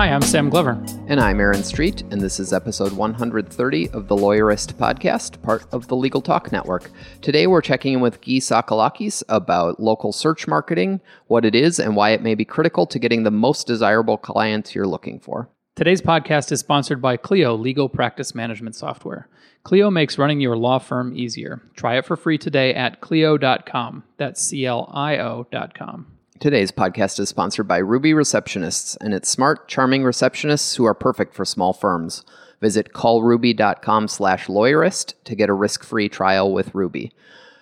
Hi, I'm Sam Glover. And I'm Aaron Street, and this is episode 130 of the Lawyerist podcast, part of the Legal Talk Network. Today we're checking in with Gyi Tsakalakis about local search marketing, what it is, and why it may be critical to getting the most desirable clients you're looking for. Today's podcast is sponsored by Clio Legal Practice Management Software. Clio makes running your law firm easier. Try it for free today at Clio.com. That's C L I O.com. Today's podcast is sponsored by Ruby Receptionists and its smart, charming receptionists who are perfect for small firms. Visit callruby.com slash lawyerist to get a risk-free trial with Ruby.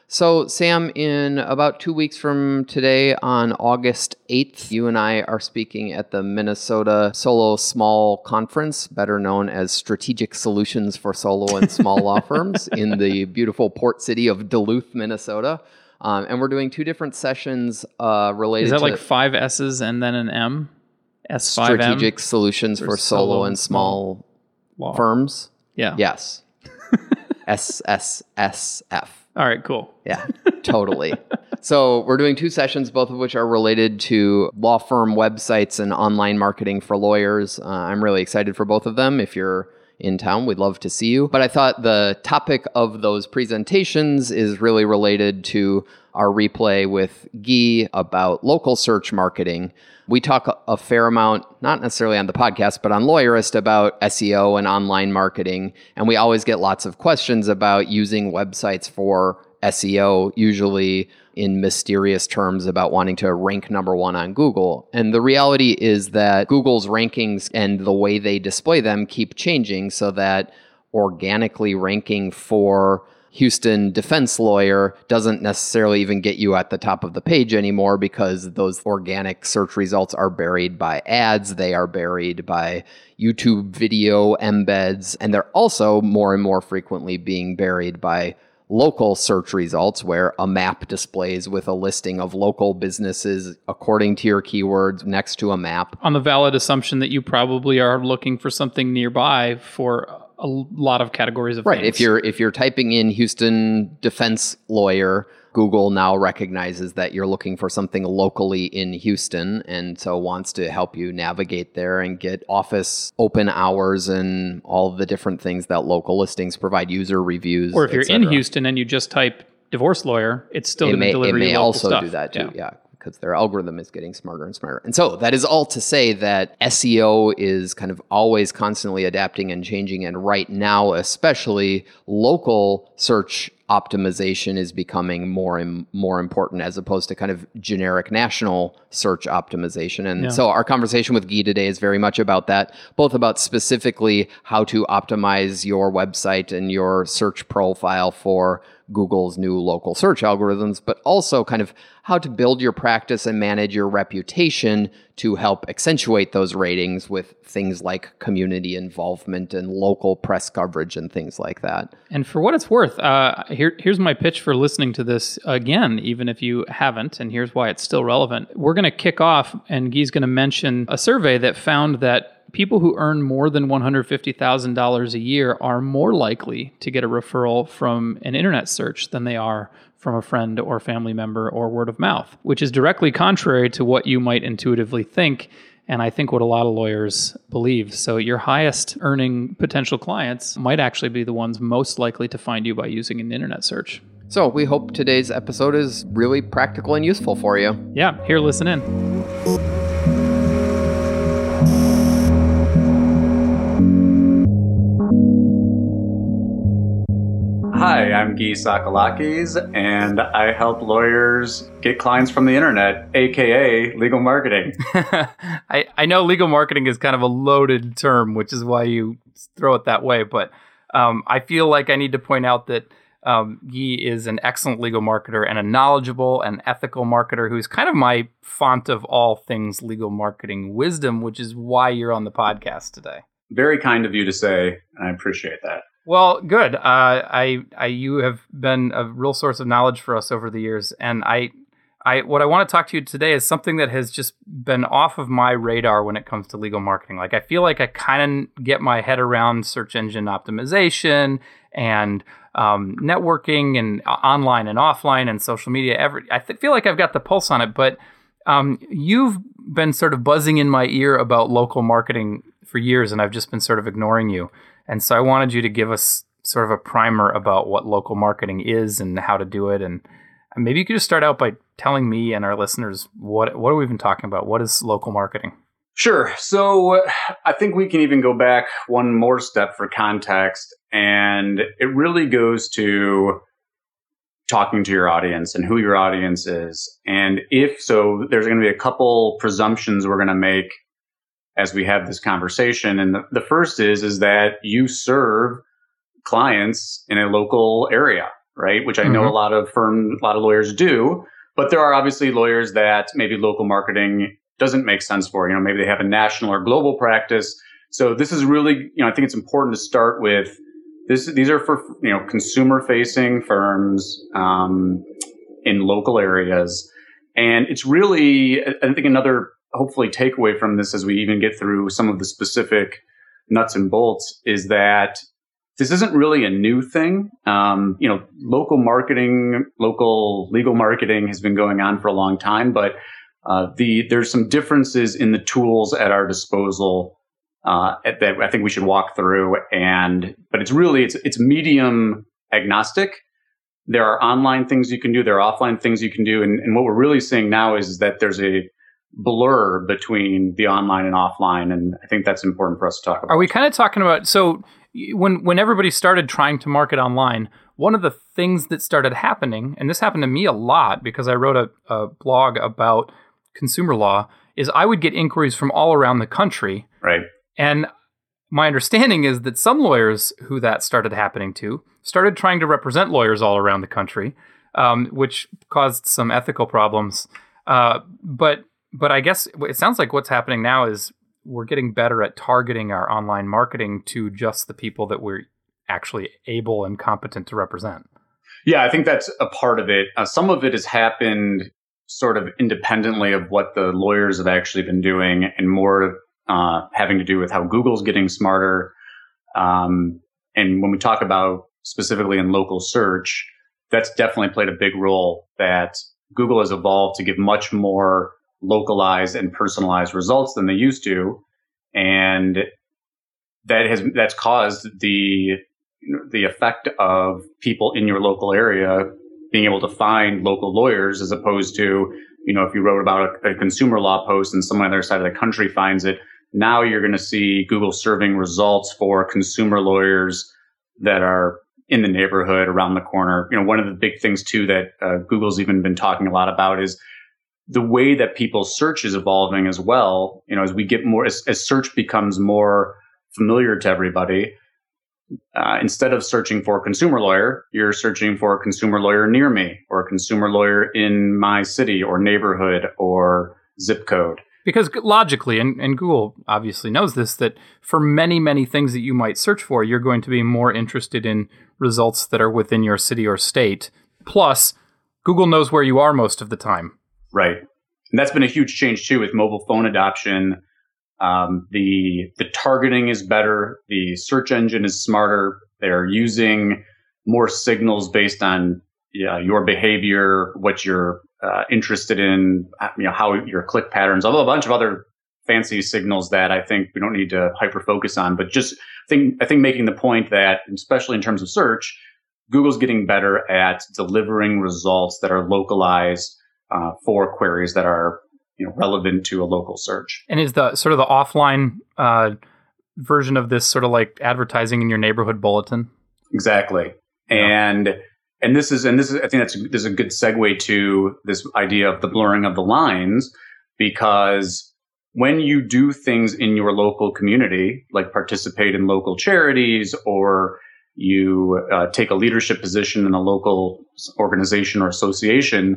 So, Sam, in about two weeks from today, on August 8th, you and I are speaking at the Minnesota Solo Small Conference, better known as Strategic Solutions for Solo and Small Law Firms, in the beautiful port city of Duluth, Minnesota. Um, and we're doing two different sessions uh, related Is that to like five S's and then an M? S5M? strategic solutions for, solo and small law. firms. Yeah. Yes. SSSF. All right, cool. Yeah, totally. so we're doing two sessions, both of which are related to law firm websites and online marketing for lawyers. Uh, I'm really excited for both of them. If you're in town, we'd love to see you. But I thought the topic of those presentations is really related to our replay with Gyi about local search marketing. We talk a fair amount, not necessarily on the podcast, but on Lawyerist about SEO and online marketing. And we always get lots of questions about using websites for SEO, usually in mysterious terms about wanting to rank number one on Google. And the reality is that Google's rankings and the way they display them keep changing so that organically ranking for Houston defense lawyer doesn't necessarily even get you at the top of the page anymore because those organic search results are buried by ads, they are buried by YouTube video embeds, and they're also more and more frequently being buried by local search results where a map displays with a listing of local businesses according to your keywords next to a map. On the valid assumption that you probably are looking for something nearby for a lot of categories of right. things. If you're if you're typing in Houston defense lawyer, Google now recognizes that you're looking for something locally in Houston and so wants to help you navigate there and get office open hours and all the different things that local listings provide user reviews. or if you're in. Houston and you just type divorce lawyer, it's still it going to deliver it may you local also stuff. do that too. Yeah. Because their algorithm is getting smarter and smarter. And so that is all to say that SEO is kind of always constantly adapting and changing. And right now, especially local search optimization is becoming more and more important as opposed to kind of generic national search optimization. And Yeah. so our conversation with Gyi today is very much about that, both about specifically how to optimize your website and your search profile for Google's new local search algorithms, but also kind of how to build your practice and manage your reputation to help accentuate those ratings with things like community involvement and local press coverage and things like that. And for what it's worth, uh, here, here's my pitch for listening to this again, even if you haven't, and here's why it's still relevant. We're going to kick off, and Gyi's going to mention a survey that found that people who earn more than $150,000 a year are more likely to get a referral from an internet search than they are from a friend or family member or word of mouth, which is directly contrary to what you might intuitively think. And I think what a lot of lawyers believe. So, your highest earning potential clients might actually be the ones most likely to find you by using an internet search. So we hope today's episode is really practical and useful for you. Yeah, here, listen in. I'm Gyi Tsakalakis, and I help lawyers get clients from the internet, aka legal marketing. I, I know legal marketing is kind of a loaded term, which is why you throw it that way. But um, I feel like I need to point out that um, Gyi is an excellent legal marketer and a knowledgeable and ethical marketer who's kind of my font of all things legal marketing wisdom, which is why you're on the podcast today. Very kind of you to say, and I appreciate that. Well, good. Uh, I, I, you have been a real source of knowledge for us over the years, and I, I, what I want to talk to you today is something that has just been off of my radar when it comes to legal marketing. Like, I feel like I kind of get my head around search engine optimization and um, networking and uh, online and offline and social media. Every, I th- feel like I've got the pulse on it, but um, you've been sort of buzzing in my ear about local marketing for years, and I've just been sort of ignoring you. And so I wanted you to give us sort of a primer about what local marketing is and how to do it. And maybe you could just start out by telling me and our listeners what what are we even talking about? What is local marketing? Sure. So uh, I think we can even go back one more step for context, and it really goes to talking to your audience and who your audience is. And if so, there's going to be a couple presumptions we're going to make as we have this conversation. And the, the first is, is that you serve clients in a local area, right? Which I know mm-hmm. a lot of firm, a lot of lawyers do, but there are obviously lawyers that maybe local marketing doesn't make sense for. You know, maybe they have a national or global practice. So this is really, you know, I think it's important to start with this. These are for you know consumer facing firms um, in local areas, and it's really, I think, another hopefully takeaway from this as we even get through some of the specific nuts and bolts is that this isn't really a new thing. Um, you know, local marketing, local legal marketing has been going on for a long time, but uh, the there's some differences in the tools at our disposal uh, at, that I think we should walk through. And but it's really it's it's medium agnostic. There are online things you can do. There are offline things you can do. And, and what we're really seeing now is, is that there's a blur between the online and offline. And I think that's important for us to talk about. Are we kind of talking about so when when everybody started trying to market online, one of the things that started happening, and this happened to me a lot because I wrote a, a blog about consumer law, is I would get inquiries from all around the country. Right. And my understanding is that some lawyers who that started happening to started trying to represent lawyers all around the country, um, which caused some ethical problems. Uh, but but I guess it sounds like what's happening now is we're getting better at targeting our online marketing to just the people that we're actually able and competent to represent. Yeah, I think that's a part of it. Uh, some of it has happened sort of independently of what the lawyers have actually been doing and more uh, having to do with how Google's getting smarter. Um, and when we talk about specifically in local search, that's definitely played a big role that Google has evolved to give much more localized and personalized results than they used to, and that has that's caused the the effect of people in your local area being able to find local lawyers as opposed to you know if you wrote about a, a consumer law post and someone on the other side of the country finds it now you're going to see google serving results for consumer lawyers that are in the neighborhood around the corner. You know one of the big things too that uh, google's even been talking a lot about is the way that people search is evolving as well. You know, as we get more, as, as search becomes more familiar to everybody, uh, instead of searching for a consumer lawyer, you're searching for a consumer lawyer near me or a consumer lawyer in my city or neighborhood or zip code. Because logically, and, and Google obviously knows this, that for many, many things that you might search for, you're going to be more interested in results that are within your city or state. Plus, Google knows where you are most of the time. Right. And that's been a huge change too with mobile phone adoption. Um, the the targeting is better. The search engine is smarter. They're using more signals based on yeah, your behavior, what you're uh, interested in, uh, you know, how your click patterns, a bunch of other fancy signals that I think we don't need to hyper focus on. But just think, I think making the point that, especially in terms of search, Google's getting better at delivering results that are localized uh, for queries that are you know relevant to a local search. And is the sort of the offline uh, version of this sort of like advertising in your neighborhood bulletin? Exactly. Yeah. And and this is and this is I think that's this is a good segue to this idea of the blurring of the lines because when you do things in your local community, like participate in local charities or you uh, take a leadership position in a local organization or association,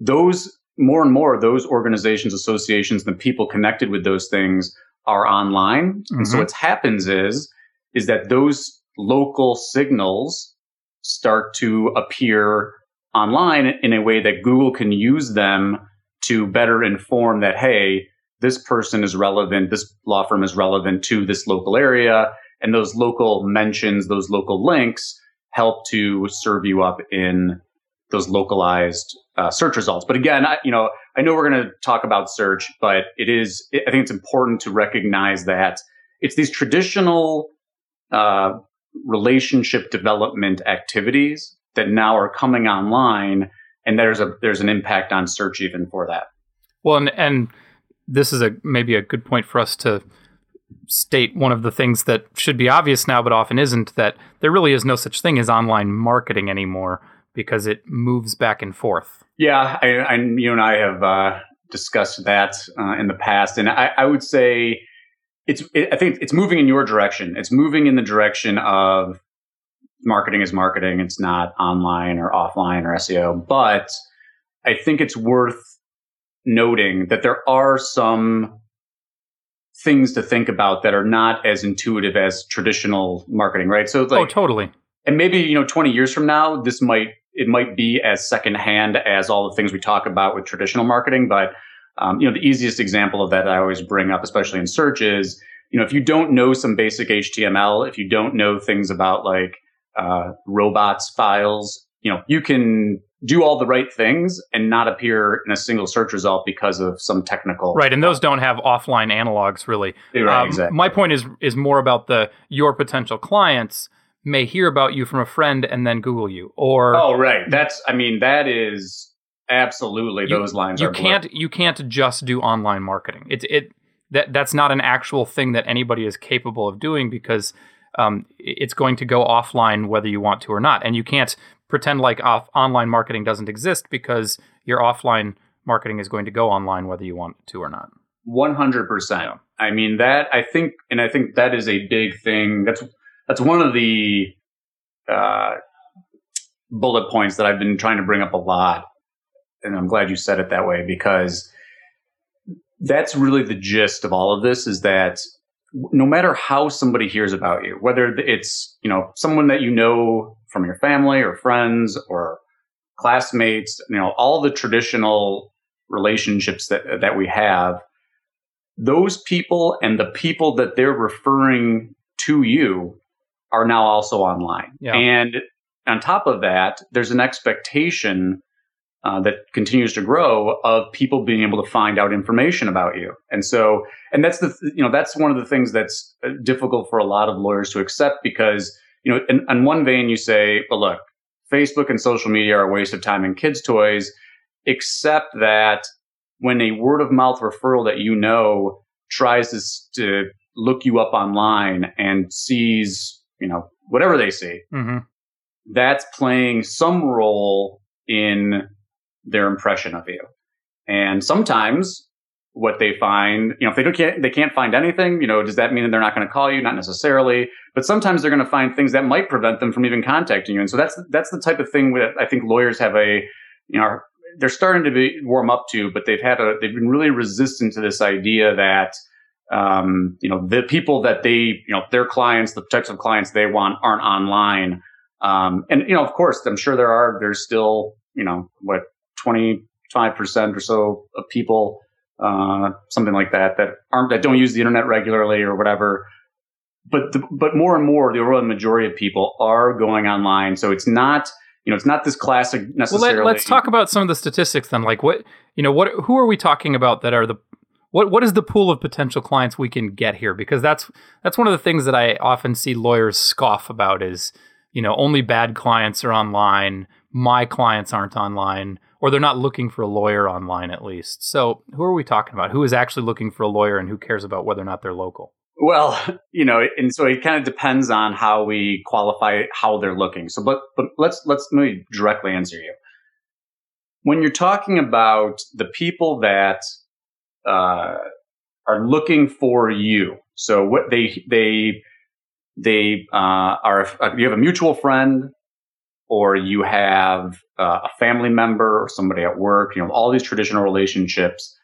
those more and more those organizations, associations, the people connected with those things are online. Mm-hmm. And so mm-hmm. what happens is is that those local signals start to appear online in a way that Google can use them to better inform that, hey, this person is relevant, this law firm is relevant to this local area. And those local mentions, those local links help to serve you up in those localized uh, search results. But again, I, you know, I know we're going to talk about search, but it is, I think it's important to recognize that it's these traditional uh, relationship development activities that now are coming online, and there's a there's an impact on search even for that. Well, and and this is a maybe a good point for us to state one of the things that should be obvious now, but often isn't that there really is no such thing as online marketing anymore because it moves back and forth. Yeah, I, I you and I have uh, discussed that uh, in the past, and I, I would say it's it, I think it's moving in your direction. It's moving in the direction of marketing is marketing. It's not online or offline or SEO, but I think it's worth noting that there are some things to think about that are not as intuitive as traditional marketing, right? So, like, oh, totally. And maybe you know, twenty years from now, this might it might be as secondhand as all the things we talk about with traditional marketing, but um, you know, the easiest example of that I always bring up, especially in search, is you know if you don't know some basic HTML, if you don't know things about like uh, robots files, you know, you can do all the right things and not appear in a single search result because of some technical right and those don't have offline analogs really right, um, exactly. my point is is more about the your potential clients may hear about you from a friend and then google you or oh right that's i mean that is Absolutely, you, those lines. You can't you can't just do online marketing. It's it that that's not an actual thing that anybody is capable of doing because um, it's going to go offline whether you want to or not, and you can't pretend like off, online marketing doesn't exist because your offline marketing is going to go online whether you want to or not. One hundred percent. I mean that I think, and I think that is a big thing. That's that's one of the uh, bullet points that I've been trying to bring up a lot and I'm glad you said it that way because that's really the gist of all of this is that no matter how somebody hears about you, whether it's, you know, someone that you know from your family or friends or classmates, you know, all the traditional relationships that, that we have, those people and the people that they're referring to you are now also online. Yeah. And on top of that, there's an expectation uh, that continues to grow of people being able to find out information about you. And so, and that's the, you know, that's one of the things that's uh, difficult for a lot of lawyers to accept because, you know, in, one vein you say, well, look, Facebook and social media are a waste of time and kids' toys, except that when a word of mouth referral that you know tries to, to look you up online and sees, you know, whatever they see, mm-hmm. that's playing some role in their impression of you. And sometimes what they find, you know, if they don't can't, they can't find anything, you know, does that mean that they're not going to call you? Not necessarily, but sometimes they're going to find things that might prevent them from even contacting you. And so that's that's the type of thing that I think lawyers have a, you know, they're starting to be warm up to, but they've had a they've been really resistant to this idea that um, you know the people that they you know their clients, the types of clients they want aren't online. Um, and you know, of course, I'm sure there are there's still you know what 25% or so of people, uh, something like that, that aren't, that don't use the internet regularly or whatever. But, the, but more and more, the overwhelming majority of people are going online. So it's not, you know, it's not this classic necessarily. Well, let, us talk about some of the statistics then. Like what, you know, what, who are we talking about that are the, what, what is the pool of potential clients we can get here? Because that's, that's one of the things that I often see lawyers scoff about is, you know, only bad clients are online. My clients aren't online or they're not looking for a lawyer online at least. So, who are we talking about? Who is actually looking for a lawyer and who cares about whether or not they're local? Well, you know, and so it kind of depends on how we qualify how they're looking. So, but but let's let's let me directly answer you. When you're talking about the people that uh, are looking for you, so what they they they uh, are you have a mutual friend or you have uh, a family member or somebody at work, you know, all these traditional relationships,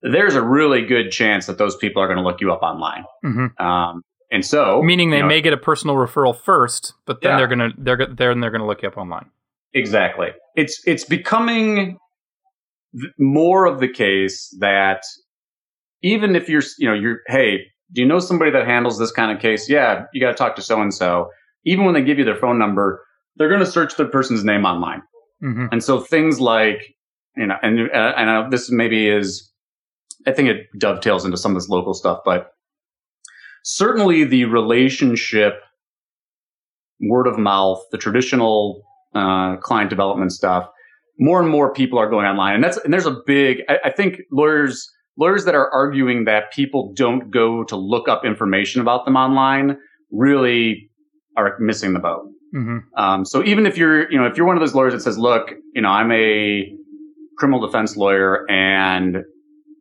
there's a really good chance that those people are going to look you up online. Mm-hmm. Um, And so, meaning they you know, may get a personal referral first, but then Yeah. they're gonna they're then they're gonna look you up online. Exactly. It's it's becoming th- more of the case that even if you're you know you're hey, do you know somebody that handles this kind of case? Yeah, you got to talk to so and so. Even when they give you their phone number, they're going to search the person's name online. hmm And so things like you know, and uh, and uh, this maybe is, I think it dovetails into some of this local stuff, but certainly the relationship, word of mouth, the traditional uh, client development stuff. More and more people are going online, and that's and there's a big. I, I think lawyers lawyers that are arguing that people don't go to look up information about them online really are missing the boat. hmm Um, so even if you're, you know, if you're one of those lawyers that says, look, you know, I'm a criminal defense lawyer and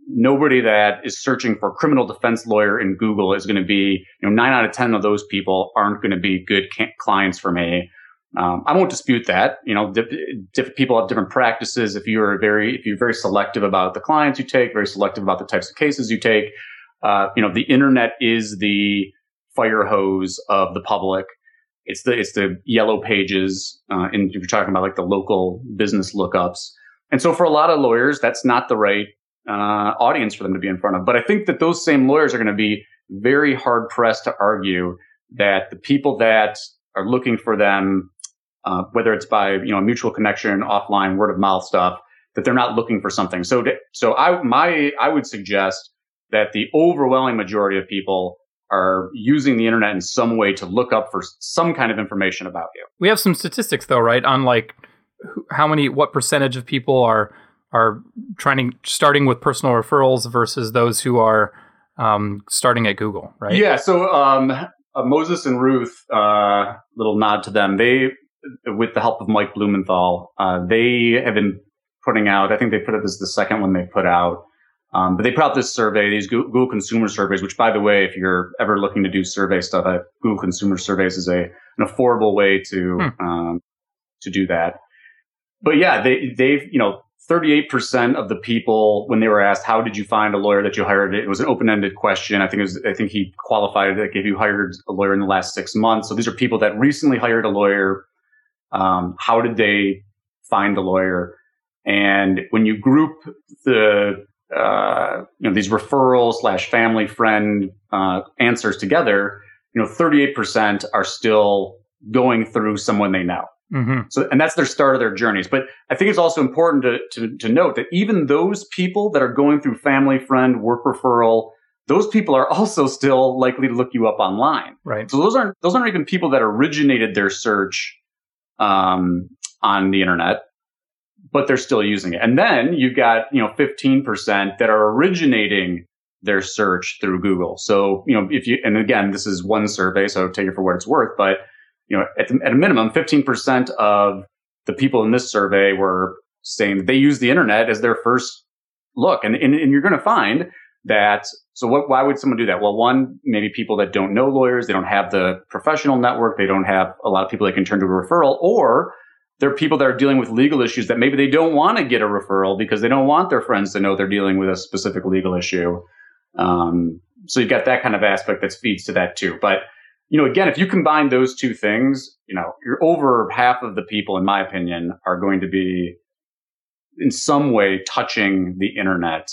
nobody that is searching for criminal defense lawyer in Google is going to be, you know, nine out of 10 of those people aren't going to be good ca- clients for me. Um, I won't dispute that. You know, diff- people have different practices. If you are very, if you're very selective about the clients you take, very selective about the types of cases you take, uh, you know, the internet is the fire hose of the public it's the it's the yellow pages uh, and if you're talking about like the local business lookups and so for a lot of lawyers that's not the right uh, audience for them to be in front of but i think that those same lawyers are going to be very hard pressed to argue that the people that are looking for them uh, whether it's by you know mutual connection offline word of mouth stuff that they're not looking for something so to, so i my i would suggest that the overwhelming majority of people are using the internet in some way to look up for some kind of information about you. We have some statistics though, right? On like how many, what percentage of people are are trying to starting with personal referrals versus those who are um, starting at Google, right? Yeah. So um, uh, Moses and Rooth, uh, little nod to them. They, with the help of Mike Blumenthal, uh, they have been putting out. I think they put it as the second one they put out. Um, but they put out this survey, these Goo- Google consumer surveys, which, by the way, if you're ever looking to do survey stuff, uh, Google consumer surveys is a an affordable way to um, to do that. But yeah, they they've you know 38% of the people when they were asked how did you find a lawyer that you hired it was an open-ended question i think it was i think he qualified it like if you hired a lawyer in the last six months so these are people that recently hired a lawyer um, how did they find the lawyer and when you group the uh, you know these referral slash family friend uh, answers together you know 38% are still going through someone they know hmm so, and that's their start of their journeys. But I think it's also important to, to, to note that even those people that are going through family, friend, work referral, those people are also still likely to look you up online. Right. So those aren't those aren't even people that originated their search um, on the internet, but they're still using it. And then you've got you know 15% that are originating their search through Google. So you know if you and again this is one survey, so take it for what it's worth, but you know, at, the, at a minimum, 15% of the people in this survey were saying that they use the internet as their first look. And, and, and you're going to find that. So what, why would someone do that? Well, one, maybe people that don't know lawyers, they don't have the professional network, they don't have a lot of people they can turn to a referral, or they're people that are dealing with legal issues that maybe they don't want to get a referral because they don't want their friends to know they're dealing with a specific legal issue. Um, so you've got that kind of aspect that feeds to that too. But you know, again, if you combine those two things, you know, you're over half of the people, in my opinion, are going to be in some way touching the internet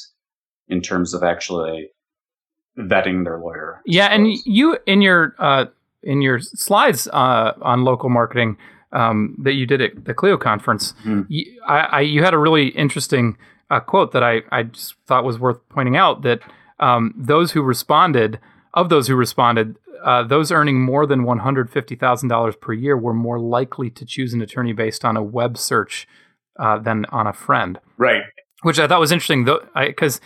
in terms of actually vetting their lawyer. Yeah, and you in your uh, in your slides uh, on local marketing um, that you did at the Clio conference, Mhm. you, I, I, you had a really interesting uh, quote that I, I just thought was worth pointing out. That um, those who responded, of those who responded, uh, those earning more than one hundred fifty thousand dollars per year were more likely to choose an attorney based on a web search uh, than on a friend right. which I thought was interesting, though, because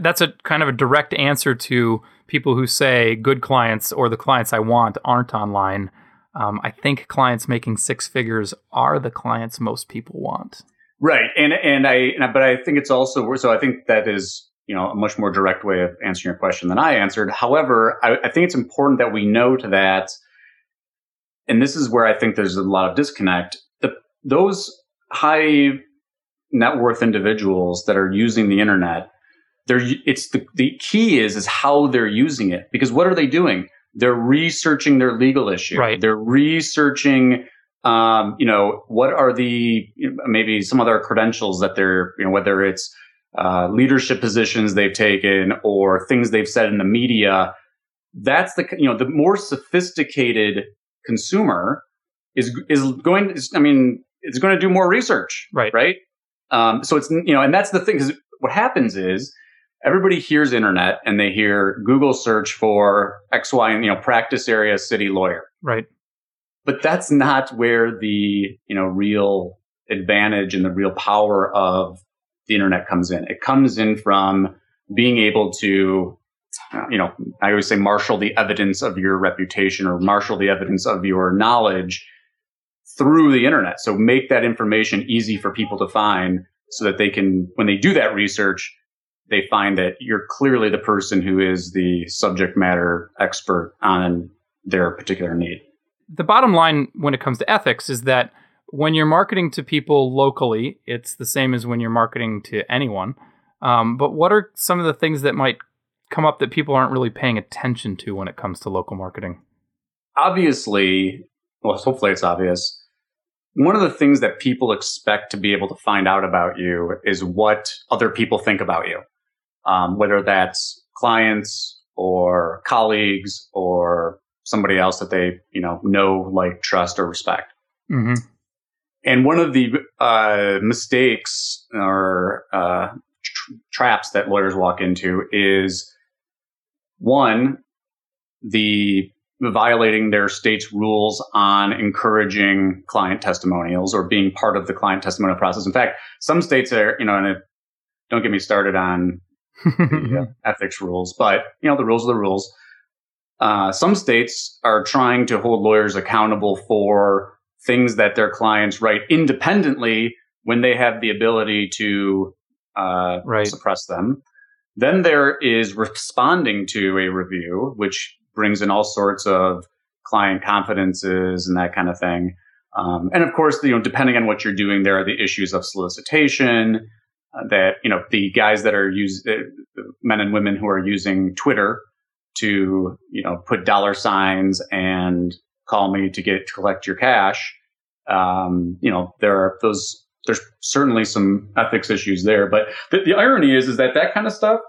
that's a kind of a direct answer to people who say good clients or the clients I want aren't online. Um, I think clients making six figures are the clients most people want. Right. And, and I, and I- but I think it's also, so I think that is, you know, a much more direct way of answering your question than I answered. However, I, I think it's important that we note that, and this is where I think there's a lot of disconnect, the, those high net worth individuals that are using the internet, they're, it's the, the key is, is how they're using it. Because what are they doing? they're researching their legal issue. Right. They're researching, um, you know, what are the maybe some other credentials that they're, you know, whether it's uh, leadership positions they've taken or things they've said in the media. That's the you know the more sophisticated consumer is is going. I mean, it's going to do more research. Right. Right. Um, so it's you know, and that's the thing because what happens is everybody hears internet and they hear Google search for X, Y, and you know, practice area city lawyer. Right. But that's not where the you know real advantage and the real power of the internet comes in. It comes in from being able to you know, I always say marshal the evidence of your reputation or marshal the evidence of your knowledge through the internet. So make that information easy for people to find so that they can, when they do that research, they find that you're clearly the person who is the subject matter expert on their particular need. The bottom line when it comes to ethics is that when you're marketing to people locally, it's the same as when you're marketing to anyone. Um, but what are some of the things that might come up that people aren't really paying attention to when it comes to local marketing? Obviously, well, hopefully it's obvious. One of the things that people expect to be able to find out about you is what other people think about you, um, whether that's clients or colleagues or somebody else that they you know know, like, trust, or respect. Mm-hmm. And one of the uh, mistakes or uh, tr- traps that lawyers walk into is one, the violating their state's rules on encouraging client testimonials or being part of the client testimonial process. In fact, some states are, you know, and it, don't get me started on the, uh, ethics rules, but you know, the rules are the rules. Uh, some states are trying to hold lawyers accountable for things that their clients write independently when they have the ability to uh, right. suppress them. Then there is responding to a review, which brings in all sorts of client confidences and that kind of thing. Um, and of course, you know, depending on what you're doing, there are the issues of solicitation. That you know, the guys that are use uh, men and women who are using Twitter to you know put dollar signs and call me to get to collect your cash. Um, you know, there are those. There's certainly some ethics issues there, but the, the irony is, is that that kind of stuff,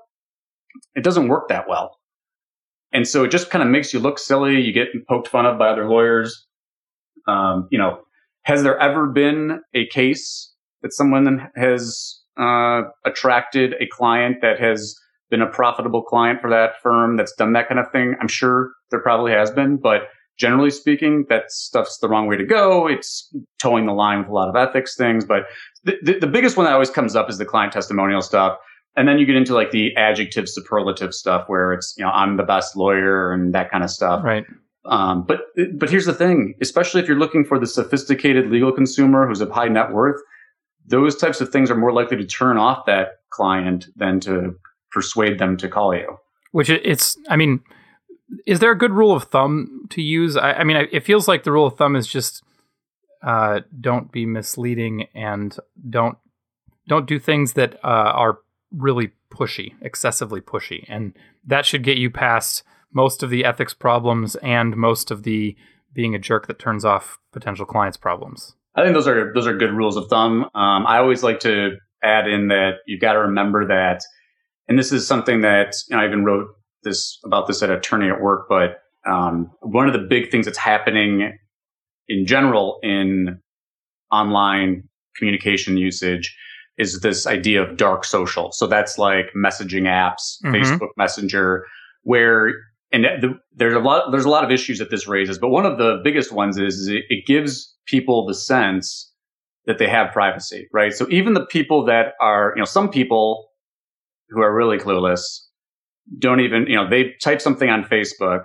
it doesn't work that well. And so it just kind of makes you look silly. You get poked fun of by other lawyers. Um, you know, has there ever been a case that someone has uh, attracted a client that has been a profitable client for that firm that's done that kind of thing? I'm sure there probably has been, but generally speaking, that stuff's the wrong way to go. It's towing the line with a lot of ethics things. But the, the, the biggest one that always comes up is the client testimonial stuff. And then you get into like the adjective superlative stuff where it's, you know, I'm the best lawyer and that kind of stuff. Right. Um, but, but here's the thing, especially if you're looking for the sophisticated legal consumer who's of high net worth, those types of things are more likely to turn off that client than to persuade them to call you. Which it's, I mean, is there a good rule of thumb to use? I, I mean, it feels like the rule of thumb is just uh, don't be misleading and don't don't do things that uh, are really pushy, excessively pushy, and that should get you past most of the ethics problems and most of the being a jerk that turns off potential clients' problems. I think those are those are good rules of thumb. Um, I always like to add in that you've got to remember that, and this is something that you know, I even wrote this about this at attorney at work, but um, one of the big things that's happening in general in online communication usage is this idea of dark social. So that's like messaging apps, Mhm. Facebook Messenger, where and the, there's a lot there's a lot of issues that this raises, but one of the biggest ones is, is it, it gives people the sense that they have privacy, right? So even the people that are, you know, some people who are really clueless don't even, you know, they type something on Facebook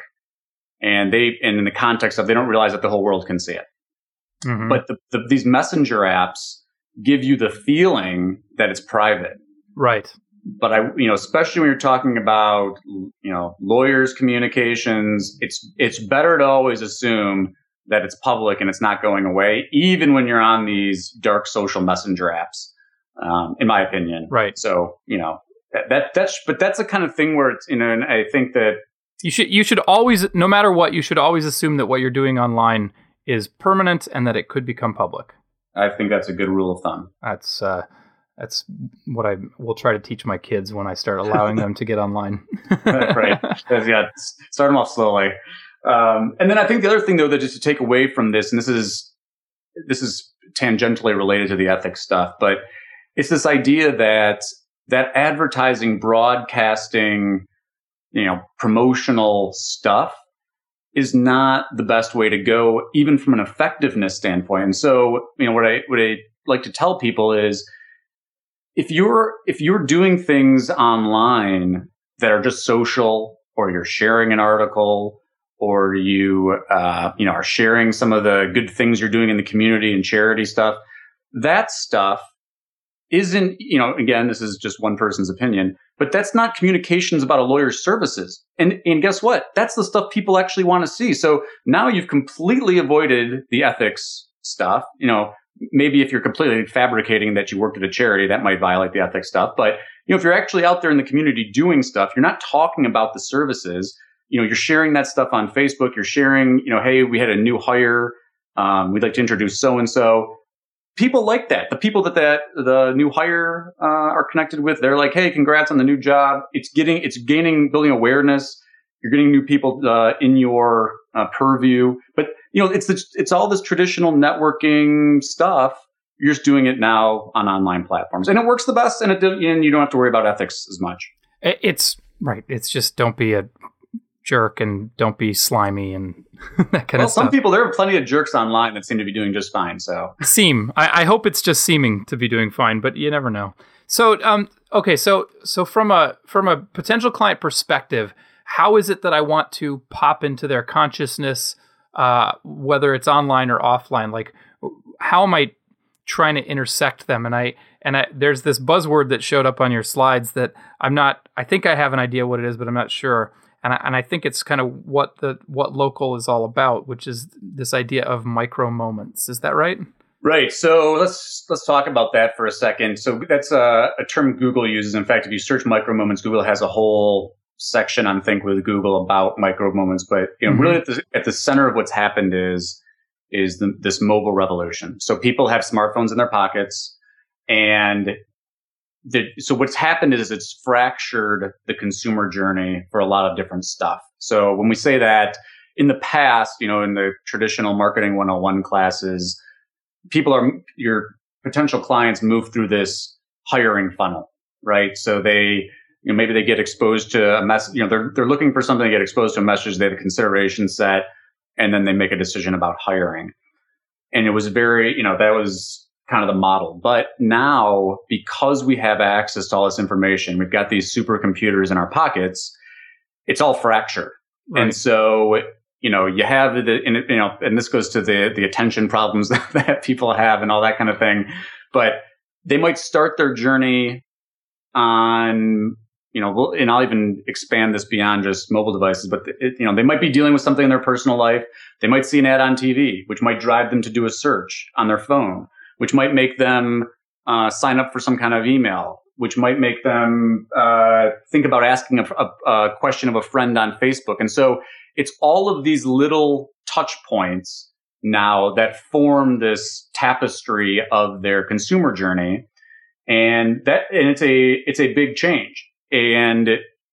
and they, and in the context of, they don't realize that the whole world can see it. Mhm. But the, the, these messenger apps give you the feeling that it's private. right. But I, you know, especially when you're talking about, you know, lawyers' communications, it's, it's better to always assume that it's public and it's not going away, even when you're on these dark social messenger apps, um, in my opinion. Right. So, you know, that, that, that's, but that's the kind of thing where it's, you know, and I think that You should you should always, no matter what, you should always assume that what you're doing online is permanent and that it could become public. I think that's a good rule of thumb. That's uh, that's what I will try to teach my kids when I start allowing them to get online. right. Yeah. Start them off slowly. Um, and then I think the other thing though that just to take away from this, and this is this is tangentially related to the ethics stuff, but it's this idea that that advertising, broadcasting, you know, promotional stuff is not the best way to go, even from an effectiveness standpoint. And so, you know, what I what I like to tell people is if you're if you're doing things online that are just social or you're sharing an article or you uh, you know are sharing some of the good things you're doing in the community and charity stuff that stuff isn't you know again this is just one person's opinion but that's not communications about a lawyer's services. And and guess what? That's the stuff people actually want to see. So now you've completely avoided the ethics stuff you know maybe if you're completely fabricating that you worked at a charity, that might violate the ethics stuff. But you know, if you're actually out there in the community doing stuff, you're not talking about the services. You know, you're sharing that stuff on Facebook. You're sharing, you know, hey, we had a new hire. Um, we'd like to introduce so and so. People like that. The people that that the new hire uh, are connected with, they're like, hey, congrats on the new job. It's getting, it's gaining, building awareness. You're getting new people uh, in your uh, purview. But you know, it's the, it's all this traditional networking stuff. You're just doing it now on online platforms, and it works the best. And it and you don't have to worry about ethics as much. It's right. It's just don't be a jerk and don't be slimy and that kind well, of stuff. Some people there are plenty of jerks online that seem to be doing just fine. So seem. I, I hope it's just seeming to be doing fine, but you never know. So um okay, so so from a from a potential client perspective, how is it that I want to pop into their consciousness? Uh, whether it's online or offline. Like, how am I trying to intersect them? And I and I, there's this buzzword that showed up on your slides that I'm not. I think I have an idea what it is, but I'm not sure. And I, and I think it's kind of what the what local is all about, which is this idea of micro moments. Is that right? Right. So let's let's talk about that for a second. So that's a, a term Google uses. In fact, if you search micro moments, Google has a whole section on Think with Google about micro moments, but you know, mm-hmm. really at the, at the center of what's happened is is the, this mobile revolution. So people have smartphones in their pockets, and the, so what's happened is it's fractured the consumer journey for a lot of different stuff. So when we say that in the past, you know, in the traditional marketing 101 classes, people are your potential clients move through this hiring funnel, right? So they you know, maybe they get exposed to a message, you know, they're, they're looking for something to get exposed to a message. They have a consideration set and then they make a decision about hiring. And it was very, you know, that was kind of the model. But now, because we have access to all this information, we've got these supercomputers in our pockets, it's all fractured. Right. And so, you know, you have the, and, you know, and this goes to the, the attention problems that people have and all that kind of thing. But they might start their journey on you know, and I'll even expand this beyond just mobile devices, but it, you know, they might be dealing with something in their personal life. They might see an ad on TV, which might drive them to do a search on their phone, which might make them uh, sign up for some kind of email, which might make them uh, think about asking a, a, a question of a friend on Facebook. And so it's all of these little touch points now that form this tapestry of their consumer journey and that and it's a it's a big change and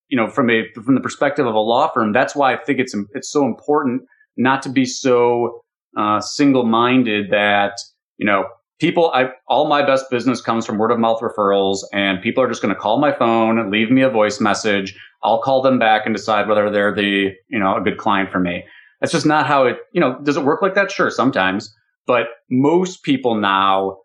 you know, from a from the perspective of a law firm, that's why I think it's it's so important not to be so uh, single minded that you know people. I all my best business comes from word of mouth referrals, and people are just going to call my phone, leave me a voice message. I'll call them back and decide whether they're the you know a good client for me. That's just not how it. You know, does it work like that? Sure, sometimes, but most people now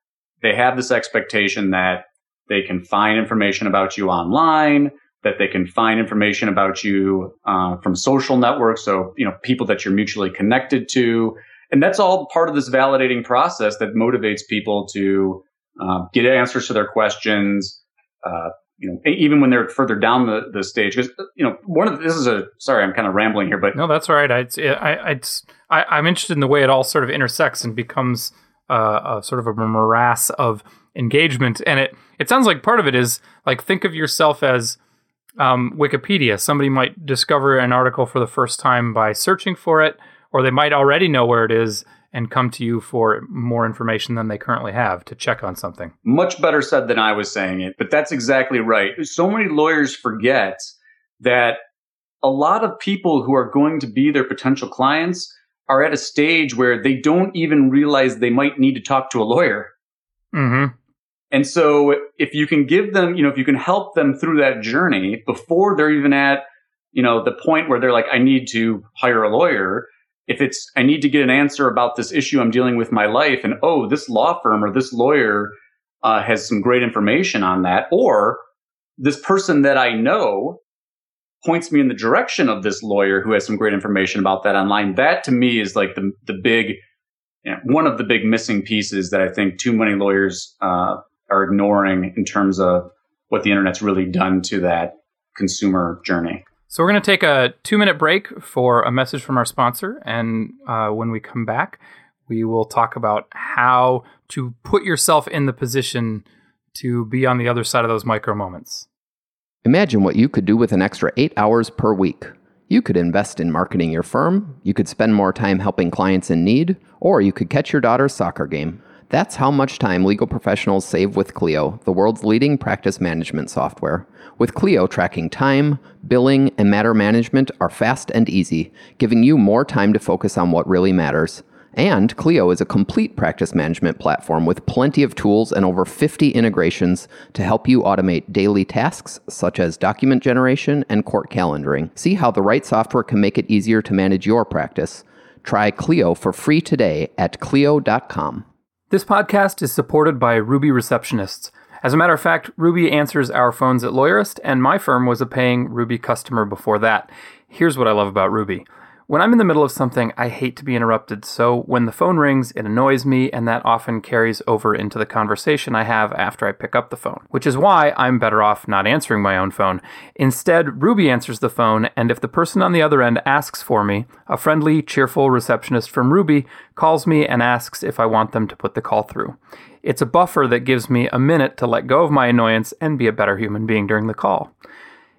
they have this expectation that they can find information about you online, that they can find information about you uh, from social networks. So, you know, people that you're mutually connected to. And that's all part of this validating process that motivates people to uh, get answers to their questions. Uh, you know, even when they're further down the, the stage, because you know, one of the, this is a sorry, I'm kind of rambling here, but no, that's right. I, I, I, I'm interested in the way it all sort of intersects and becomes uh, a sort of a morass of engagement. And it it sounds like part of it is like think of yourself as um, Wikipedia. Somebody might discover an article for the first time by searching for it, or they might already know where it is and come to you for more information than they currently have to check on something. Much better said than I was saying it, but that's exactly right. So many lawyers forget that a lot of people who are going to be their potential clients are at a stage where they don't even realize they might need to talk to a lawyer. Mm-hmm. And so if you can give them, you know, if you can help them through that journey before they're even at, you know, the point where they're like, I need to hire a lawyer. If it's, I need to get an answer about this issue I'm dealing with my life and, oh, this law firm or this lawyer uh, has some great information on that. Or this person that I know points me in the direction of this lawyer who has some great information about that online. That to me is like the, the big, you know, one of the big missing pieces that I think too many lawyers, uh, are ignoring in terms of what the internet's really done to that consumer journey. So we're going to take a two minute break for a message from our sponsor. And uh, when we come back, we will talk about how to put yourself in the position to be on the other side of those micro moments. Imagine what you could do with an extra eight hours per week. You could invest in marketing your firm, you could spend more time helping clients in need, or you could catch your daughter's soccer game. That's how much time legal professionals save with Clio, the world's leading practice management software. With Clio, tracking time, billing, and matter management are fast and easy, giving you more time to focus on what really matters. And Clio is a complete practice management platform with plenty of tools and over 50 integrations to help you automate daily tasks such as document generation and court calendaring. See how the right software can make it easier to manage your practice. Try Clio for free today at Clio.com. This podcast is supported by Ruby Receptionists. As a matter of fact, Ruby answers our phones at Lawyerist, and my firm was a paying Ruby customer before that. Here's what I love about Ruby. When I'm in the middle of something, I hate to be interrupted, so when the phone rings, it annoys me, and that often carries over into the conversation I have after I pick up the phone, which is why I'm better off not answering my own phone. Instead, Ruby answers the phone, and if the person on the other end asks for me, a friendly, cheerful receptionist from Ruby calls me and asks if I want them to put the call through. It's a buffer that gives me a minute to let go of my annoyance and be a better human being during the call.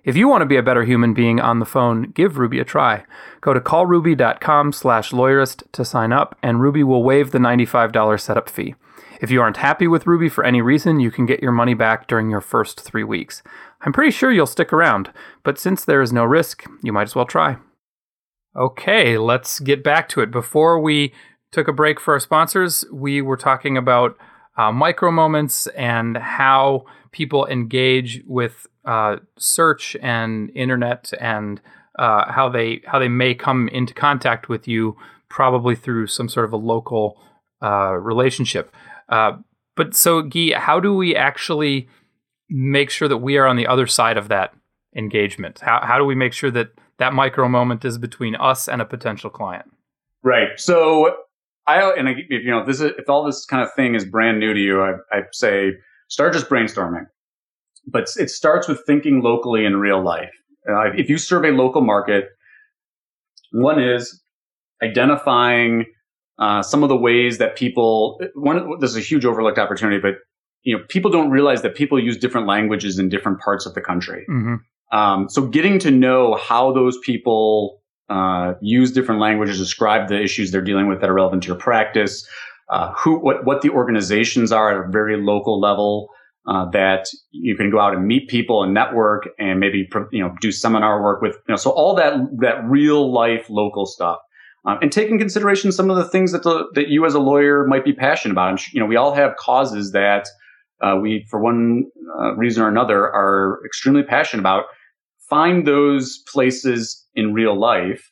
If you want to be a better human being on the phone, give Ruby a try. Go to callruby.com slash lawyerist to sign up, and Ruby will waive the $95 setup fee. If you aren't happy with Ruby for any reason, you can get your money back during your first three weeks. I'm pretty sure you'll stick around, but since there is no risk, you might as well try. Okay, let's get back to it. Before we took a break for our sponsors, we were talking about uh, micro moments and how people engage with uh, search and internet and uh, how they how they may come into contact with you probably through some sort of a local uh, relationship. Uh, but so, Gyi, how do we actually make sure that we are on the other side of that engagement? How how do we make sure that that micro moment is between us and a potential client? Right. So I and if you know this is if all this kind of thing is brand new to you, I, I say start just brainstorming but it starts with thinking locally in real life. Uh, if you serve a local market, one is identifying uh, some of the ways that people. One, this is a huge overlooked opportunity, but you know, people don't realize that people use different languages in different parts of the country. Mm-hmm. Um, so, getting to know how those people uh, use different languages, describe the issues they're dealing with that are relevant to your practice, uh, who, what, what the organizations are at a very local level uh, that you can go out and meet people and network and maybe you know do seminar work with you know so all that that real life local stuff um, and take in consideration some of the things that the, that you as a lawyer might be passionate about. You know, we all have causes that uh, we, for one uh, reason or another, are extremely passionate about. Find those places in real life,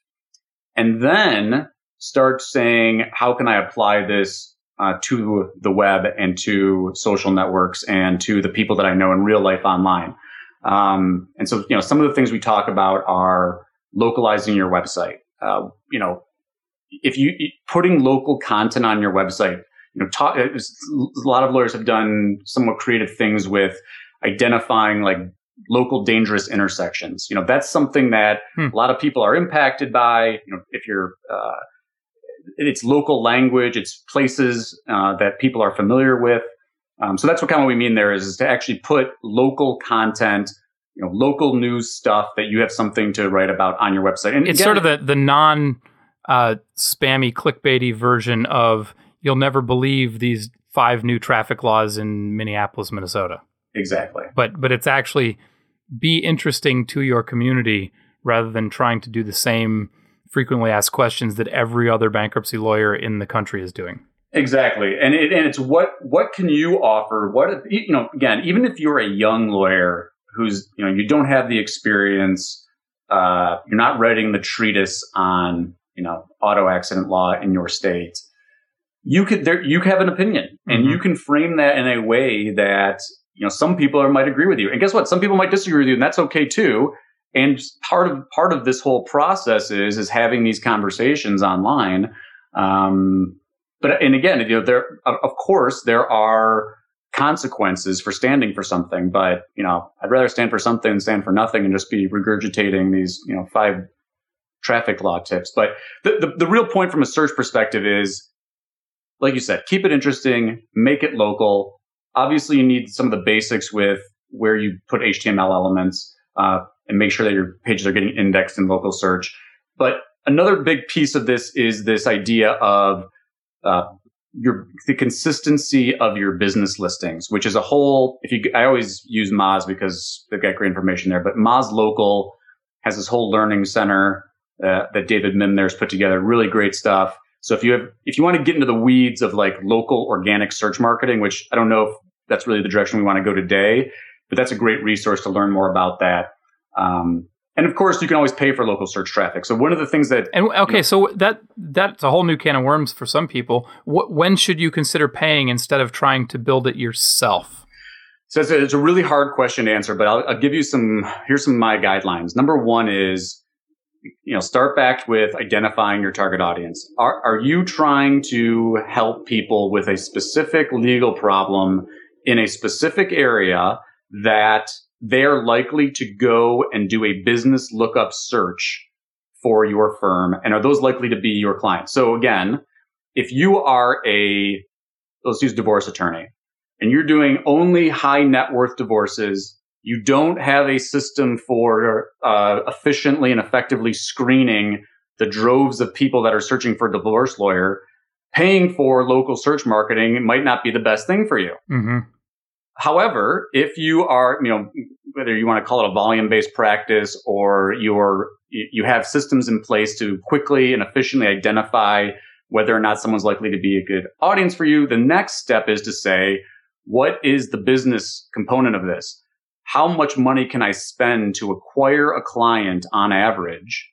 and then start saying, "How can I apply this uh, to the web and to social networks and to the people that I know in real life online. Um, and so, you know, some of the things we talk about are localizing your website. Uh, you know, if you putting local content on your website, you know, talk, a lot of lawyers have done somewhat creative things with identifying like local dangerous intersections. You know, that's something that hmm. a lot of people are impacted by. You know, if you're uh, it's local language, it's places uh, that people are familiar with. Um, so that's what kind of what we mean there is, is to actually put local content you know local news stuff that you have something to write about on your website. And it's again, sort of the the non uh, spammy clickbaity version of you'll never believe these five new traffic laws in Minneapolis, Minnesota. Exactly. But but it's actually be interesting to your community rather than trying to do the same frequently asked questions that every other bankruptcy lawyer in the country is doing. Exactly, and it, and it's what what can you offer? What you know? Again, even if you're a young lawyer who's you know you don't have the experience, uh, you're not writing the treatise on you know auto accident law in your state. You could there you have an opinion, and mm-hmm. you can frame that in a way that you know some people are, might agree with you, and guess what? Some people might disagree with you, and that's okay too. And part of part of this whole process is is having these conversations online. Um, but and again, you know, there of course there are consequences for standing for something, but you know, I'd rather stand for something than stand for nothing and just be regurgitating these you know five traffic law tips. But the, the, the real point from a search perspective is, like you said, keep it interesting, make it local. Obviously, you need some of the basics with where you put HTML elements uh, and make sure that your pages are getting indexed in local search. But another big piece of this is this idea of uh, your the consistency of your business listings, which is a whole. If you, I always use Moz because they've got great information there. But Moz Local has this whole learning center uh, that David Mihm there's put together. Really great stuff. So if you have, if you want to get into the weeds of like local organic search marketing, which I don't know if that's really the direction we want to go today, but that's a great resource to learn more about that. Um, and of course, you can always pay for local search traffic. So one of the things that and okay, you know, so that that's a whole new can of worms for some people. What, when should you consider paying instead of trying to build it yourself? So it's a, it's a really hard question to answer, but I'll, I'll give you some. Here's some of my guidelines. Number one is, you know, start back with identifying your target audience. Are are you trying to help people with a specific legal problem in a specific area that they're likely to go and do a business lookup search for your firm. And are those likely to be your clients? So again, if you are a, let's use divorce attorney and you're doing only high net worth divorces, you don't have a system for uh, efficiently and effectively screening the droves of people that are searching for a divorce lawyer. Paying for local search marketing might not be the best thing for you. Mm-hmm. However, if you are, you know, whether you want to call it a volume based practice or you're, you have systems in place to quickly and efficiently identify whether or not someone's likely to be a good audience for you, the next step is to say, what is the business component of this? How much money can I spend to acquire a client on average?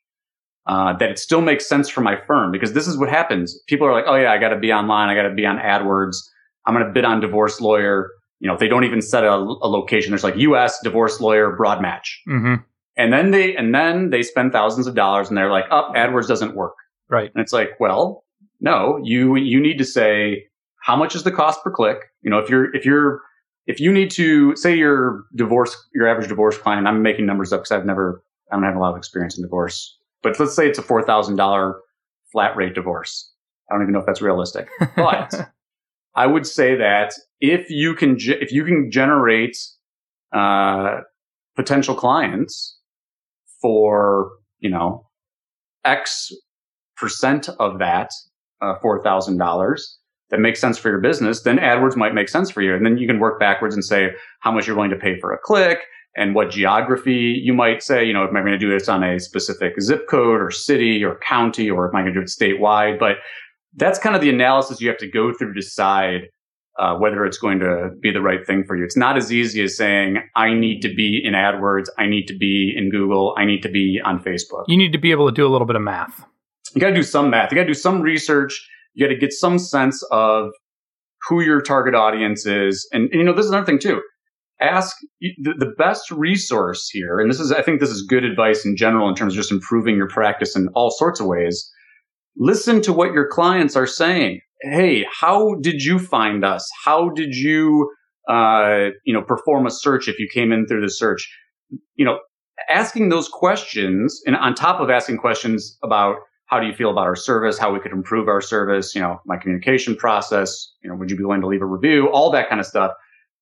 Uh, that it still makes sense for my firm because this is what happens. People are like, oh yeah, I got to be online. I got to be on AdWords. I'm going to bid on divorce lawyer you know, if they don't even set a, a location. There's like U.S. divorce lawyer broad match, mm-hmm. and then they and then they spend thousands of dollars, and they're like, "Up, oh, AdWords doesn't work." Right, and it's like, well, no, you you need to say how much is the cost per click. You know, if you're if you're if you need to say your divorce, your average divorce client, I'm making numbers up because I've never, I don't have a lot of experience in divorce, but let's say it's a four thousand dollar flat rate divorce. I don't even know if that's realistic, but I would say that if you can, ge- if you can generate uh, potential clients for you know X percent of that uh, four thousand dollars that makes sense for your business, then AdWords might make sense for you, and then you can work backwards and say how much you're willing to pay for a click and what geography you might say. You know, am I going to do this on a specific zip code or city or county, or am I going to do it statewide? But that's kind of the analysis you have to go through to decide uh, whether it's going to be the right thing for you. It's not as easy as saying, I need to be in AdWords, I need to be in Google, I need to be on Facebook. You need to be able to do a little bit of math. You got to do some math. You got to do some research. You got to get some sense of who your target audience is. And, and you know, this is another thing too. Ask the, the best resource here, and this is, I think this is good advice in general in terms of just improving your practice in all sorts of ways listen to what your clients are saying. Hey, how did you find us? How did you, uh, you know, perform a search if you came in through the search? You know, asking those questions and on top of asking questions about how do you feel about our service, how we could improve our service, you know, my communication process, you know, would you be willing to leave a review, all that kind of stuff.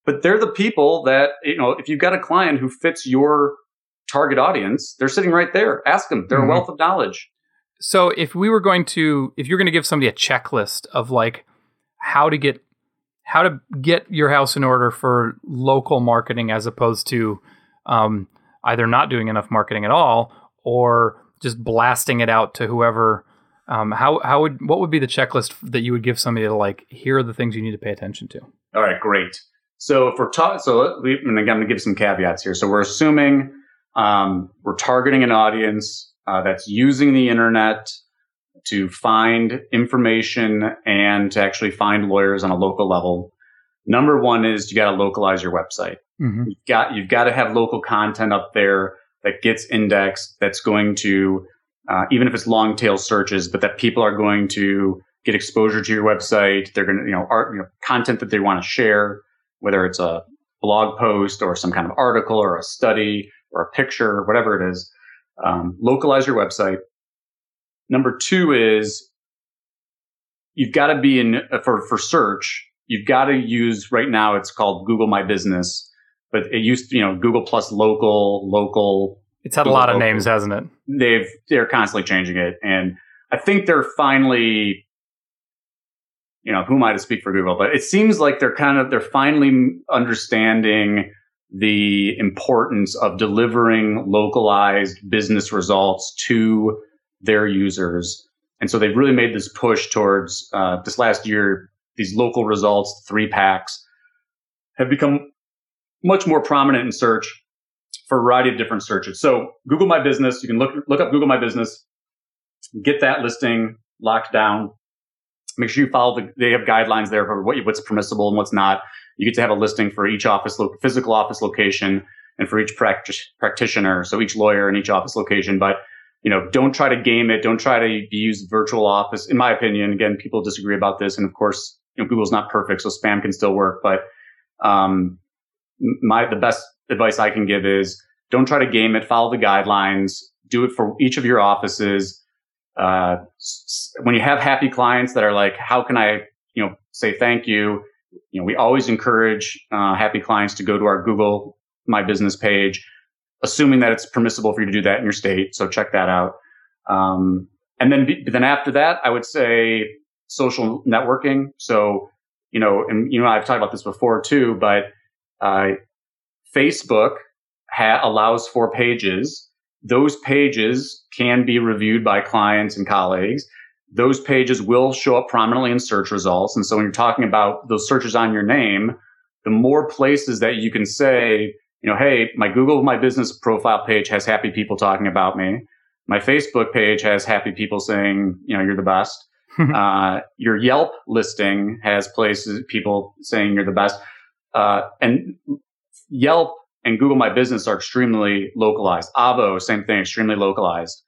but they're the people that, you know, if you've got a client who fits your target audience, they're sitting right there. Ask them. They're Mhm. a wealth of knowledge. So if we were going to, if you're going to give somebody a checklist of like how to get how to get your house in order for local marketing as opposed to um, either not doing enough marketing at all or just blasting it out to whoever. Um, how how would what would be the checklist that you would give somebody to like? Here are the things you need to pay attention to. All right, great. So if we're ta- so we, and again, I'm going to give some caveats here. So we're assuming um, we're targeting an audience uh, that's using the internet to find information and to actually find lawyers on a local level. Number one is you got to localize your website. Mm-hmm. You've got you've got to have local content up there that gets indexed. That's going to uh, even if it's long tail searches, but that people are going to get exposure to your website. They're going to you know art you know content that they want to share, whether it's a blog post or some kind of article or a study or a picture or whatever it is. Um, localize your website. Number two is you've got to be in for for search. You've got to use right now. It's called Google My Business, but it used to, you know Google Plus Local, Local. It's had a lot of local. names, hasn't it? They've they're constantly changing it, and I think they're finally. You know, who am I to speak for Google? But it seems like they're kind of they're finally understanding the importance of delivering localized business results to their users. And so they've really made this push towards uh, this last year. These local results, three packs, have become much more prominent in search for a variety of different searches. So Google My Business, you can look look up Google My Business, get that listing locked down. Make sure you follow the. They have guidelines there for what what's permissible and what's not. You get to have a listing for each office, lo- physical office location, and for each practi- practitioner. So each lawyer in each office location. But you know, don't try to game it. Don't try to use virtual office. In my opinion, again, people disagree about this, and of course, you know, Google's not perfect, so spam can still work. But um, my the best advice I can give is don't try to game it. Follow the guidelines. Do it for each of your offices. Uh, when you have happy clients that are like, how can I, you know, say thank you? You know, we always encourage uh, happy clients to go to our Google My Business page, assuming that it's permissible for you to do that in your state. So check that out. Um, and then, then after that, I would say social networking. So, you know, and you know, I've talked about this before too, but uh, Facebook ha- allows for pages. Those pages can be reviewed by clients and colleagues. Those pages will show up prominently in search results. And so when you're talking about those searches on your name, the more places that you can say, you know, hey, my Google My Business profile page has happy people talking about me. My Facebook page has happy people saying, you know, you're the best. uh, your Yelp listing has places, people saying you're the best. Uh, and Yelp and Google My Business are extremely localized. Avvo, same thing, extremely localized.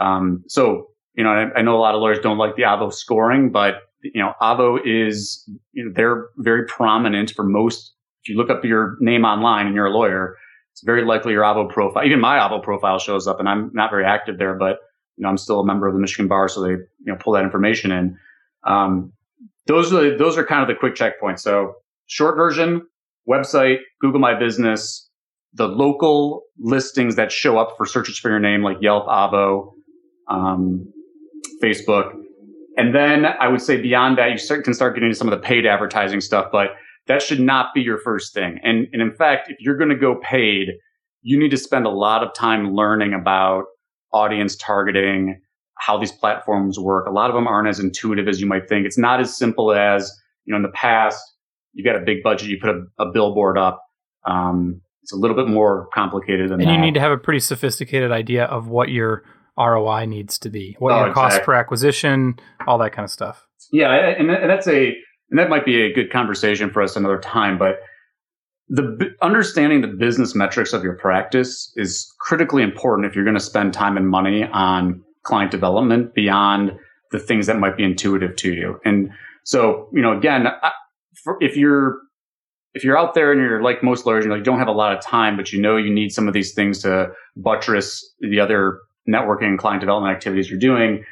Um, so, you know, I, I know a lot of lawyers don't like the Avvo scoring, but you know, Avvo is, you know, they're very prominent for most. If you look up your name online and you're a lawyer, it's very likely your Avvo profile, even my Avvo profile shows up and I'm not very active there, but you know, I'm still a member of the Michigan bar. So they, you know, pull that information in. Um, those are, the, those are kind of the quick checkpoints. So short version, website, Google My Business, the local listings that show up for searches for your name, like Yelp, Avvo, um, Facebook. And then I would say beyond that, you start, can start getting into some of the paid advertising stuff, but that should not be your first thing. And, and in fact, if you're going to go paid, you need to spend a lot of time learning about audience targeting, how these platforms work. A lot of them aren't as intuitive as you might think. It's not as simple as, you know, in the past, you got a big budget, you put a, a billboard up. Um, it's a little bit more complicated than And that. And you need to have a pretty sophisticated idea of what your ROI needs to be, what Oh, your cost per acquisition, all that kind of stuff. Yeah, and, and that's a and that might be a good conversation for us another time. But the understanding the business metrics of your practice is critically important if you're going to spend time and money on client development beyond the things that might be intuitive to you. And so, you know, again, I, for, if you're if you're out there and you're like most lawyers, you know, you don't have a lot of time, but you know you need some of these things to buttress the other networking and client development activities you're doing.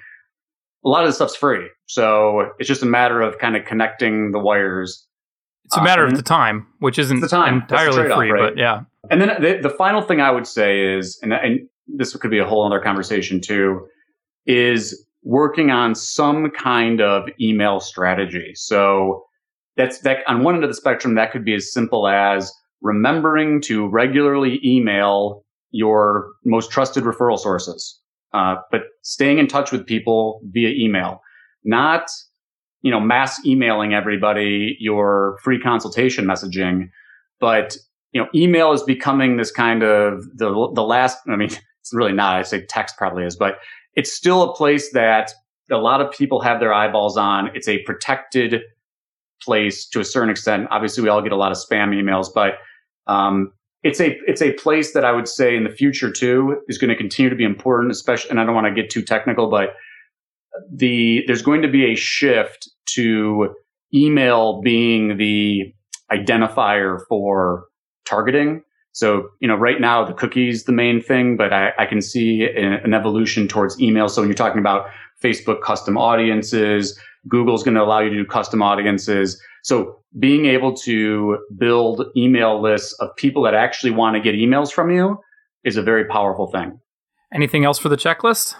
A lot of this stuff's free. So it's just a matter of kind of connecting the wires. It's a matter uh, of the time, which isn't the time. entirely free, right? but yeah. And then the, the final thing I would say is, and, and this could be a whole other conversation too, is working on some kind of email strategy. So that's that on one end of the spectrum, that could be as simple as remembering to regularly email your most trusted referral sources, uh, but staying in touch with people via email, not you know mass emailing everybody your free consultation messaging, but you know email is becoming this kind of the the last. I mean, it's really not. I say text probably is, but it's still a place that a lot of people have their eyeballs on. It's a protected place to a certain extent. Obviously, we all get a lot of spam emails, but um, it's a it's a place that I would say in the future too is going to continue to be important. Especially, and I don't want to get too technical, but the there's going to be a shift to email being the identifier for targeting. So, you know, right now the cookie's the main thing, but I, I can see an, evolution towards email. So when you're talking about Facebook custom audiences, Google's going to allow you to do custom audiences. So being able to build email lists of people that actually want to get emails from you is a very powerful thing. Anything else for the checklist?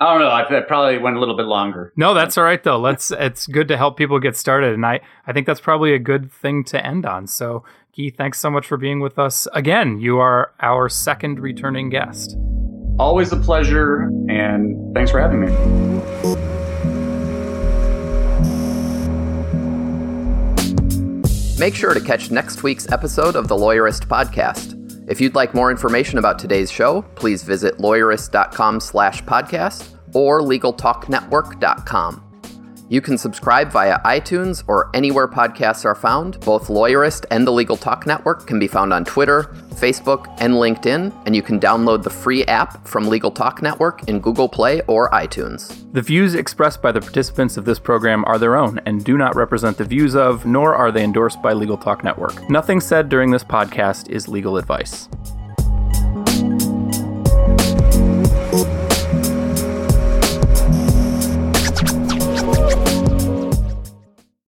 I don't know. I, probably went a little bit longer. No, that's all right though. Let's. it's good to help people get started, and I I think that's probably a good thing to end on. So, Gyi, thanks so much for being with us again. You are our second returning guest. Always a pleasure, and thanks for having me. Make sure to catch next week's episode of the Lawyerist podcast. If you'd like more information about today's show, please visit lawyerist.com slash podcast or legaltalknetwork.com. You can subscribe via iTunes or anywhere podcasts are found. Both Lawyerist and the Legal Talk Network can be found on Twitter, Facebook, and LinkedIn, and you can download the free app from Legal Talk Network in Google Play or iTunes. The views expressed by the participants of this program are their own and do not represent the views of, nor are they endorsed by Legal Talk Network. Nothing said during this podcast is legal advice.